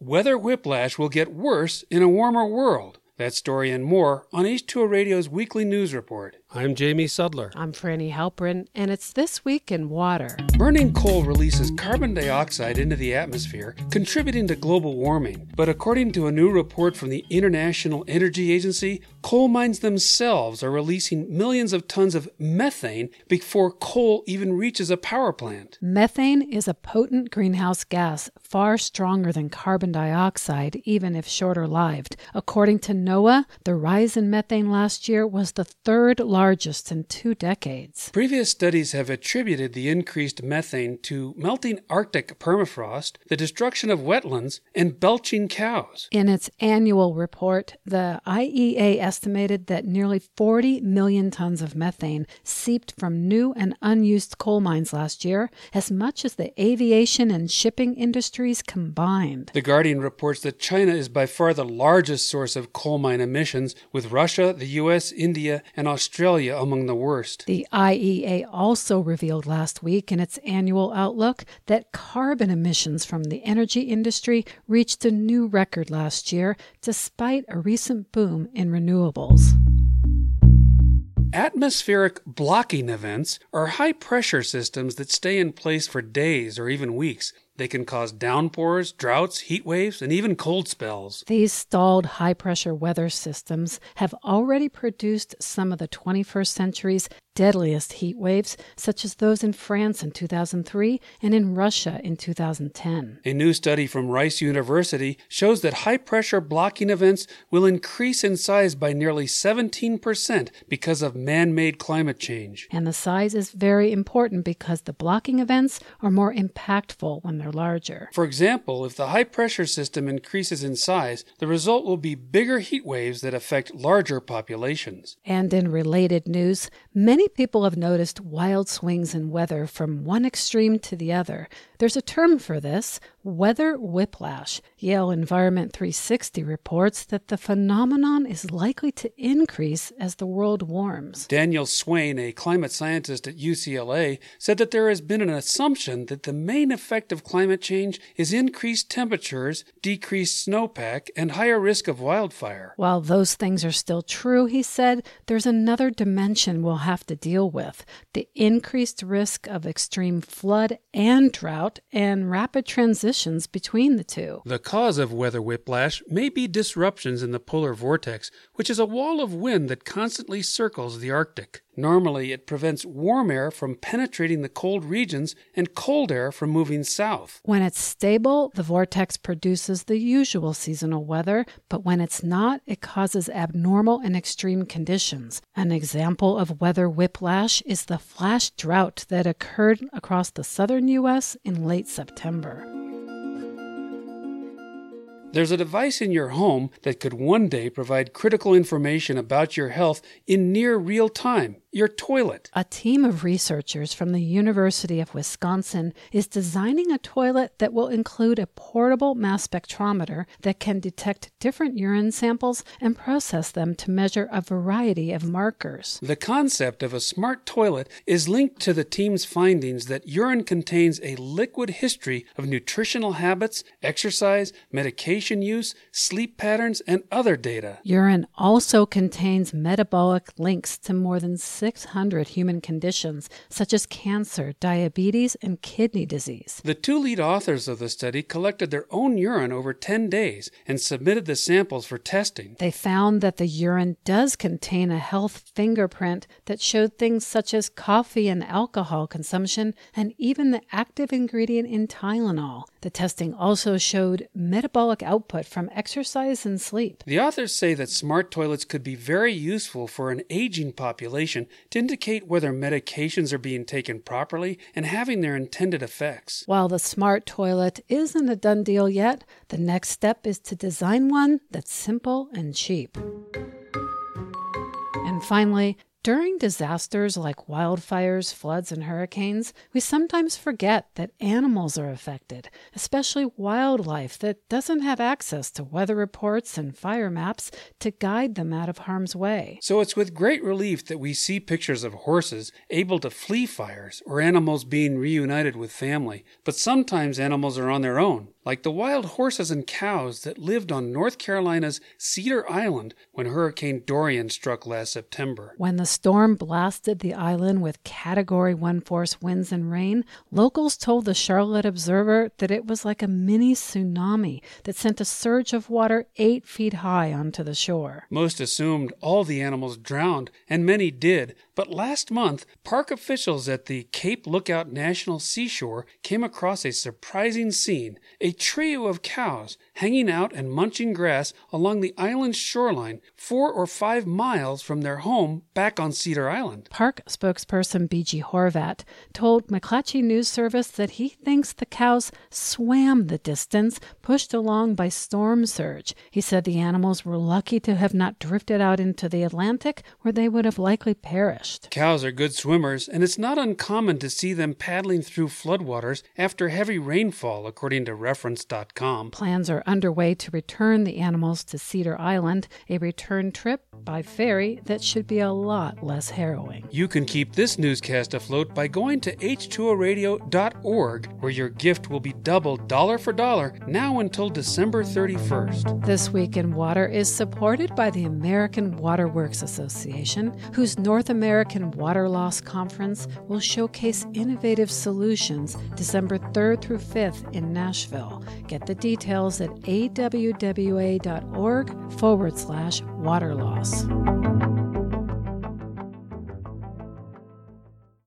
weather whiplash will get worse in a warmer world. That story and more on H2O Radio's weekly news report. I'm Jamie Sudler. I'm Frani Halperin, and it's This Week in Water. Burning coal releases carbon dioxide into the atmosphere, contributing to global warming. But according to a new report from the International Energy Agency, coal mines themselves are releasing millions of tons of methane before coal even reaches a power plant. Methane is a potent greenhouse gas, far stronger than carbon dioxide, even if shorter lived. According to NOAA, the rise in methane last year was the third largest in two decades. Previous studies have attributed the increased methane to melting Arctic permafrost, the destruction of wetlands, and belching cows. In its annual report, the IEA estimated that nearly 40 million tons of methane seeped from new and unused coal mines last year, as much as the aviation and shipping industries combined. The Guardian reports that China is by far the largest source of coal mine emissions, with Russia, the US, India, and Australia among the worst. The IEA also revealed last week in its annual outlook that carbon emissions from the energy industry reached a new record last year, despite a recent boom in renewables. Atmospheric blocking events are high pressure systems that stay in place for days or even weeks they can cause downpours, droughts, heat waves, and even cold spells. These stalled high pressure weather systems have already produced some of the 21st century's deadliest heat waves, such as those in France in 2003 and in Russia in 2010. A new study from Rice University shows that high pressure blocking events will increase in size by nearly 17% because of man made climate change. And the size is very important because the blocking events are more impactful when they're larger. For example, if the high pressure system increases in size, the result will be bigger heat waves that affect larger populations. And in related news, many Many people have noticed wild swings in weather from one extreme to the other. There's a term for this weather whiplash. Yale Environment 360 reports that the phenomenon is likely to increase as the world warms. Daniel Swain, a climate scientist at UCLA, said that there has been an assumption that the main effect of climate change is increased temperatures, decreased snowpack, and higher risk of wildfire. While those things are still true, he said, there's another dimension we'll have to deal with the increased risk of extreme flood and drought and rapid transitions between the two. The cause of weather whiplash may be disruptions in the polar vortex, which is a wall of wind that constantly circles the Arctic. Normally, it prevents warm air from penetrating the cold regions and cold air from moving south. When it's stable, the vortex produces the usual seasonal weather, but when it's not, it causes abnormal and extreme conditions. An example of weather whiplash is the flash drought that occurred across the southern U.S. in late September. There's a device in your home that could one day provide critical information about your health in near real time your toilet. A team of researchers from the University of Wisconsin is designing a toilet that will include a portable mass spectrometer that can detect different urine samples and process them to measure a variety of markers. The concept of a smart toilet is linked to the team's findings that urine contains a liquid history of nutritional habits, exercise, medication use, sleep patterns, and other data. Urine also contains metabolic links to more than 600 human conditions such as cancer, diabetes, and kidney disease. The two lead authors of the study collected their own urine over 10 days and submitted the samples for testing. They found that the urine does contain a health fingerprint that showed things such as coffee and alcohol consumption and even the active ingredient in Tylenol. The testing also showed metabolic output from exercise and sleep. The authors say that smart toilets could be very useful for an aging population to indicate whether medications are being taken properly and having their intended effects. While the smart toilet isn't a done deal yet, the next step is to design one that's simple and cheap. And finally, during disasters like wildfires, floods, and hurricanes, we sometimes forget that animals are affected, especially wildlife that doesn't have access to weather reports and fire maps to guide them out of harm's way. So it's with great relief that we see pictures of horses able to flee fires or animals being reunited with family. But sometimes animals are on their own. Like the wild horses and cows that lived on North Carolina's Cedar Island when Hurricane Dorian struck last September. When the storm blasted the island with Category 1 force winds and rain, locals told the Charlotte Observer that it was like a mini tsunami that sent a surge of water eight feet high onto the shore. Most assumed all the animals drowned, and many did, but last month, park officials at the Cape Lookout National Seashore came across a surprising scene a trio of cows hanging out and munching grass along the island's shoreline, four or five miles from their home back on Cedar Island. Park spokesperson B.G. Horvat told McClatchy News Service that he thinks the cows swam the distance pushed along by storm surge. He said the animals were lucky to have not drifted out into the Atlantic, where they would have likely perished. Cows are good swimmers, and it's not uncommon to see them paddling through floodwaters after heavy rainfall, according to reference.com. Plans are underway to return the animals to Cedar Island, a return trip by ferry that should be a lot less harrowing. You can keep this newscast afloat by going to h2oradio.org, where your gift will be doubled dollar for dollar now until December 31st. This Week in Water is supported by the American Waterworks Association, whose North American Water Loss Conference will showcase innovative solutions December 3rd through 5th in Nashville. Get the details at awwa.org forward slash water loss.